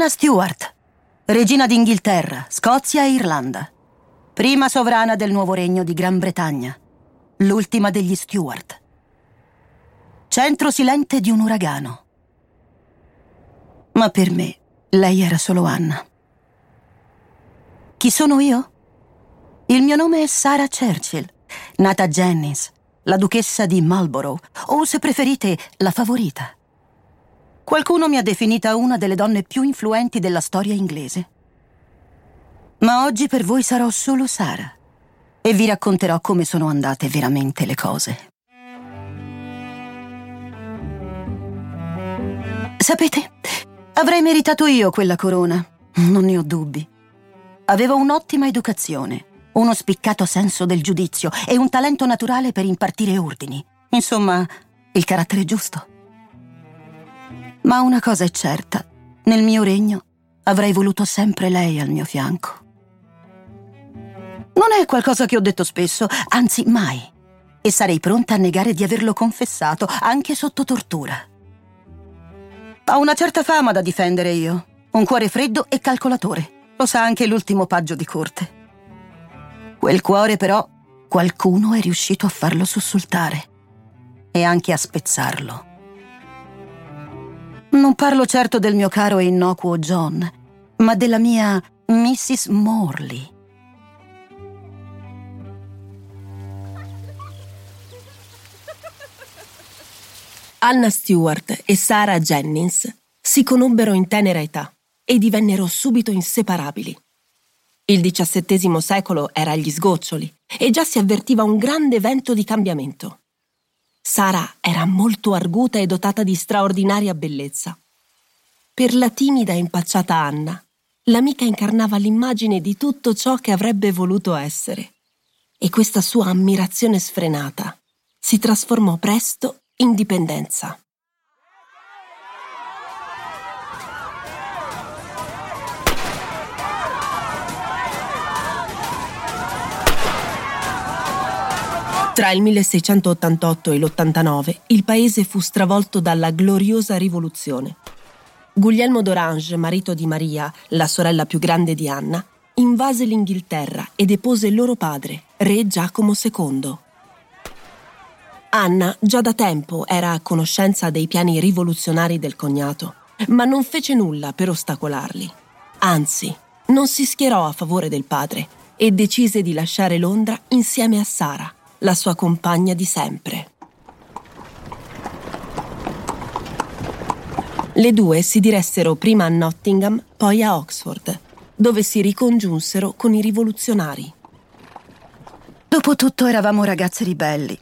Anna Stewart, regina d'Inghilterra, Scozia e Irlanda, prima sovrana del nuovo regno di Gran Bretagna, l'ultima degli Stewart. Centro silente di un uragano. Ma per me lei era solo Anna. Chi sono io? Il mio nome è Sarah Churchill, nata Jennings, la duchessa di Marlborough, o se preferite, la favorita. Qualcuno mi ha definita una delle donne più influenti della storia inglese. Ma oggi per voi sarò solo Sara e vi racconterò come sono andate veramente le cose. Sapete, avrei meritato io quella corona, non ne ho dubbi. Avevo un'ottima educazione, uno spiccato senso del giudizio e un talento naturale per impartire ordini. Insomma, il carattere giusto. Ma una cosa è certa, nel mio regno avrei voluto sempre lei al mio fianco. Non è qualcosa che ho detto spesso, anzi mai. E sarei pronta a negare di averlo confessato, anche sotto tortura. Ho una certa fama da difendere io. Un cuore freddo e calcolatore. Lo sa anche l'ultimo paggio di corte. Quel cuore, però, qualcuno è riuscito a farlo sussultare. E anche a spezzarlo. Non parlo certo del mio caro e innocuo John, ma della mia Mrs. Morley. Anna Stewart e Sarah Jennings si conobbero in tenera età e divennero subito inseparabili. Il XVII secolo era agli sgoccioli e già si avvertiva un grande vento di cambiamento. Sara era molto arguta e dotata di straordinaria bellezza. Per la timida e impacciata Anna, l'amica incarnava l'immagine di tutto ciò che avrebbe voluto essere. E questa sua ammirazione sfrenata si trasformò presto in dipendenza. Tra il 1688 e l'89 il paese fu stravolto dalla gloriosa rivoluzione. Guglielmo d'Orange, marito di Maria, la sorella più grande di Anna, invase l'Inghilterra e depose loro padre, re Giacomo II. Anna già da tempo era a conoscenza dei piani rivoluzionari del cognato, ma non fece nulla per ostacolarli. Anzi, non si schierò a favore del padre e decise di lasciare Londra insieme a Sara, la sua compagna di sempre. Le due si diressero prima a Nottingham, poi a Oxford, dove si ricongiunsero con i rivoluzionari. Dopotutto eravamo ragazze ribelli.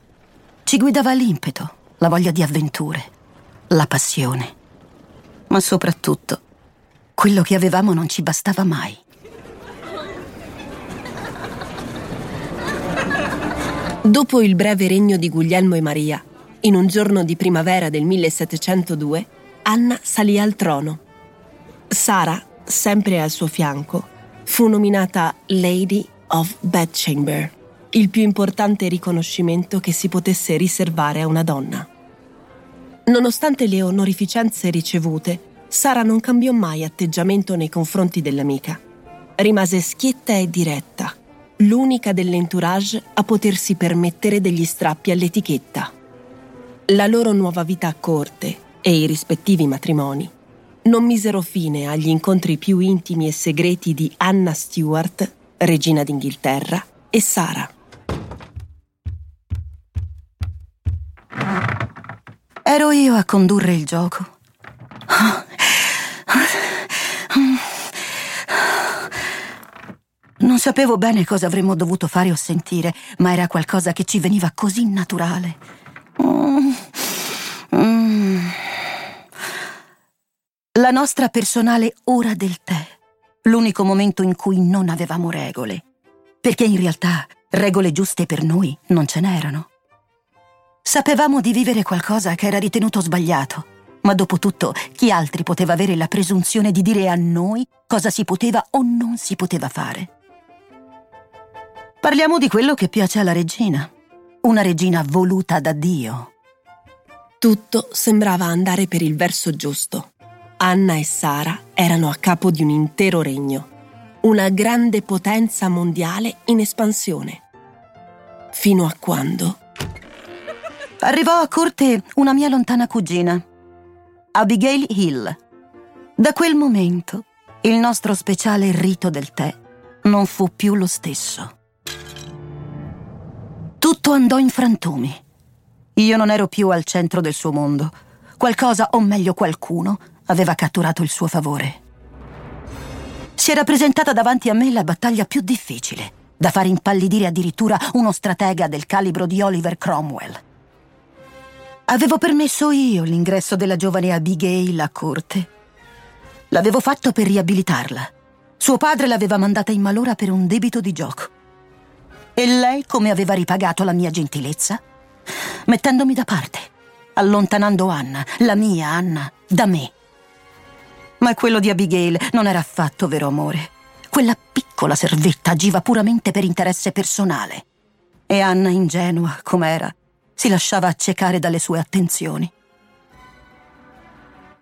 Ci guidava l'impeto, la voglia di avventure, la passione. Ma soprattutto, quello che avevamo non ci bastava mai. Dopo il breve regno di Guglielmo e Maria, in un giorno di primavera del 1702, Anna salì al trono. Sara, sempre al suo fianco, fu nominata Lady of Bedchamber, il più importante riconoscimento che si potesse riservare a una donna. Nonostante le onorificenze ricevute, Sara non cambiò mai atteggiamento nei confronti dell'amica. Rimase schietta e diretta l'unica dell'entourage a potersi permettere degli strappi all'etichetta. La loro nuova vita a corte e i rispettivi matrimoni non misero fine agli incontri più intimi e segreti di Anna Stewart, regina d'Inghilterra, e Sara. Ero io a condurre il gioco. Non sapevo bene cosa avremmo dovuto fare o sentire, ma era qualcosa che ci veniva così naturale. Mm. Mm. La nostra personale ora del tè, l'unico momento in cui non avevamo regole, perché in realtà regole giuste per noi non ce n'erano. Sapevamo di vivere qualcosa che era ritenuto sbagliato, ma dopo tutto chi altri poteva avere la presunzione di dire a noi cosa si poteva o non si poteva fare? Parliamo di quello che piace alla regina, una regina voluta da Dio. Tutto sembrava andare per il verso giusto. Anna e Sara erano a capo di un intero regno, una grande potenza mondiale in espansione. Fino a quando... Arrivò a corte una mia lontana cugina, Abigail Hill. Da quel momento il nostro speciale rito del tè non fu più lo stesso. Tutto andò in frantumi. Io non ero più al centro del suo mondo. Qualcosa, o meglio qualcuno, aveva catturato il suo favore. Si era presentata davanti a me la battaglia più difficile, da far impallidire addirittura uno stratega del calibro di Oliver Cromwell. Avevo permesso io l'ingresso della giovane Abigail a corte. L'avevo fatto per riabilitarla. Suo padre l'aveva mandata in malora per un debito di gioco. E lei come aveva ripagato la mia gentilezza? Mettendomi da parte, allontanando Anna, la mia Anna, da me. Ma quello di Abigail non era affatto vero amore. Quella piccola servetta agiva puramente per interesse personale. E Anna, ingenua com'era, si lasciava accecare dalle sue attenzioni.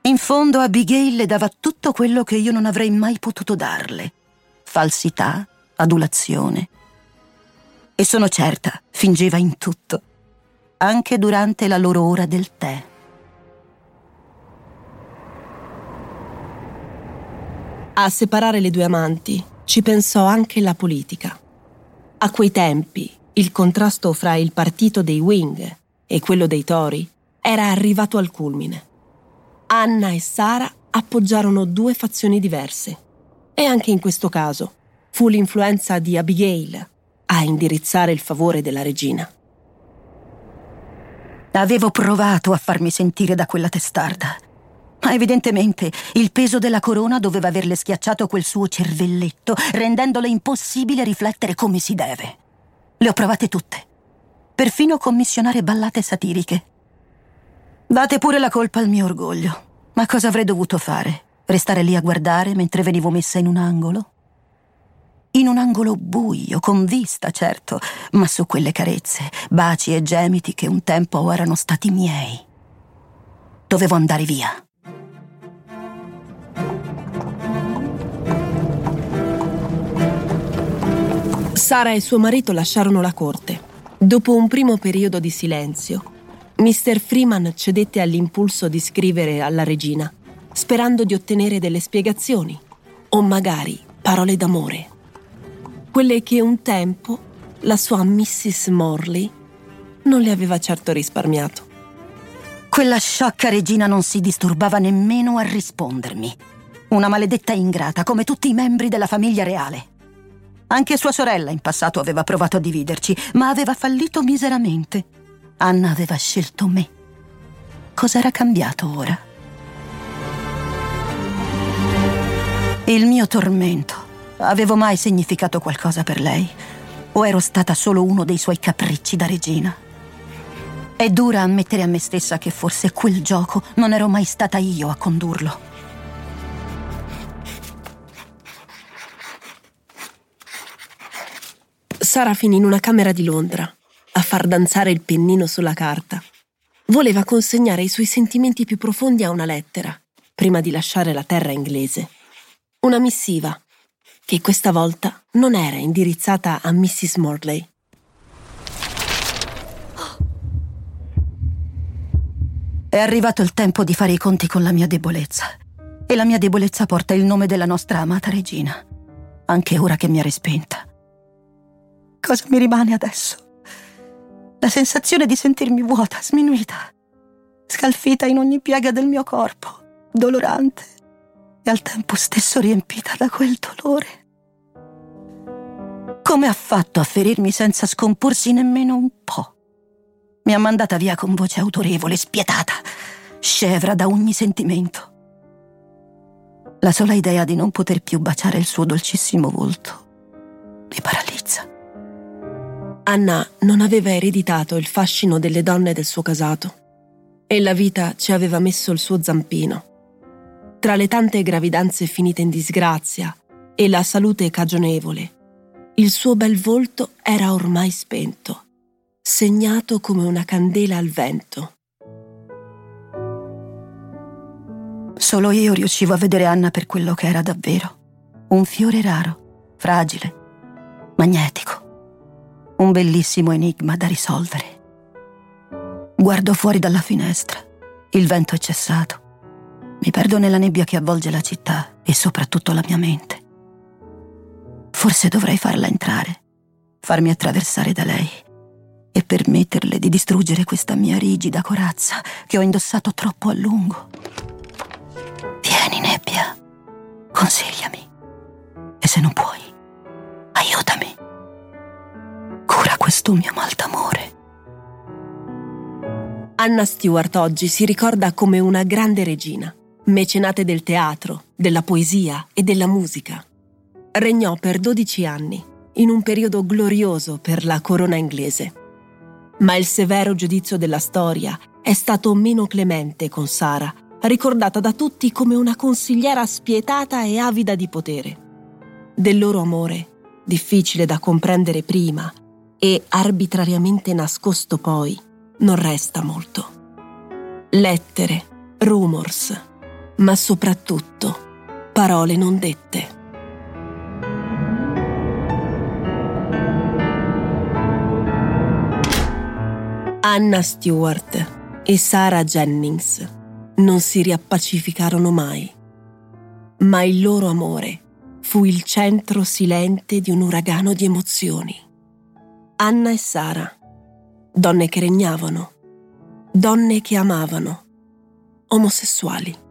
In fondo Abigail le dava tutto quello che io non avrei mai potuto darle. Falsità, adulazione. E sono certa, fingeva in tutto, anche durante la loro ora del tè. A separare le due amanti ci pensò anche la politica. A quei tempi il contrasto fra il partito dei Wing e quello dei Tory era arrivato al culmine. Anna e Sara appoggiarono due fazioni diverse e anche in questo caso fu l'influenza di Abigail a indirizzare il favore della regina. Avevo provato a farmi sentire da quella testarda, ma evidentemente il peso della corona doveva averle schiacciato quel suo cervelletto, rendendole impossibile riflettere come si deve. Le ho provate tutte, perfino commissionare ballate satiriche. Date pure la colpa al mio orgoglio. Ma cosa avrei dovuto fare? Restare lì a guardare mentre venivo messa in un angolo? In un angolo buio, con vista, certo, ma su quelle carezze, baci e gemiti che un tempo erano stati miei. Dovevo andare via. Sara e suo marito lasciarono la corte. Dopo un primo periodo di silenzio, Mr. Freeman cedette all'impulso di scrivere alla regina, sperando di ottenere delle spiegazioni o magari parole d'amore. Quelle che un tempo la sua Mrs. Morley non le aveva certo risparmiato. Quella sciocca regina non si disturbava nemmeno a rispondermi. Una maledetta ingrata come tutti i membri della famiglia reale. Anche sua sorella in passato aveva provato a dividerci, ma aveva fallito miseramente. Anna aveva scelto me. Cos'era cambiato ora? Il mio tormento. Avevo mai significato qualcosa per lei? O ero stata solo uno dei suoi capricci da regina? È dura ammettere a me stessa che forse quel gioco non ero mai stata io a condurlo. Sara finì in una camera di Londra a far danzare il pennino sulla carta. Voleva consegnare i suoi sentimenti più profondi a una lettera, prima di lasciare la terra inglese. Una missiva, che questa volta non era indirizzata a Mrs. Morley. È arrivato il tempo di fare i conti con la mia debolezza. E la mia debolezza porta il nome della nostra amata regina, anche ora che mi ha respenta. Cosa mi rimane adesso? La sensazione di sentirmi vuota, sminuita, scalfita in ogni piega del mio corpo, dolorante e al tempo stesso riempita da quel dolore. Come ha fatto a ferirmi senza scomporsi nemmeno un po'? Mi ha mandata via con voce autorevole, spietata, scevra da ogni sentimento. La sola idea di non poter più baciare il suo dolcissimo volto mi paralizza. Anna non aveva ereditato il fascino delle donne del suo casato e la vita ci aveva messo il suo zampino. Tra le tante gravidanze finite in disgrazia e la salute cagionevole, il suo bel volto era ormai spento, segnato come una candela al vento. Solo io riuscivo a vedere Anna per quello che era davvero. Un fiore raro, fragile, magnetico. Un bellissimo enigma da risolvere. Guardo fuori dalla finestra. Il vento è cessato. Mi perdo nella nebbia che avvolge la città e soprattutto la mia mente. Forse dovrei farla entrare, farmi attraversare da lei e permetterle di distruggere questa mia rigida corazza che ho indossato troppo a lungo. Vieni, nebbia, consigliami. E se non puoi, aiutami. Cura questo mio mal d'amore. Anna Stewart oggi si ricorda come una grande regina, mecenate del teatro, della poesia e della musica regnò per 12 anni, in un periodo glorioso per la corona inglese. Ma il severo giudizio della storia è stato meno clemente con Sara, ricordata da tutti come una consigliera spietata e avida di potere. Del loro amore, difficile da comprendere prima e arbitrariamente nascosto poi, non resta molto. Lettere, rumors, ma soprattutto parole non dette. Anna Stewart e Sarah Jennings non si riappacificarono mai, ma il loro amore fu il centro silente di un uragano di emozioni. Anna e Sara, donne che regnavano, donne che amavano, omosessuali.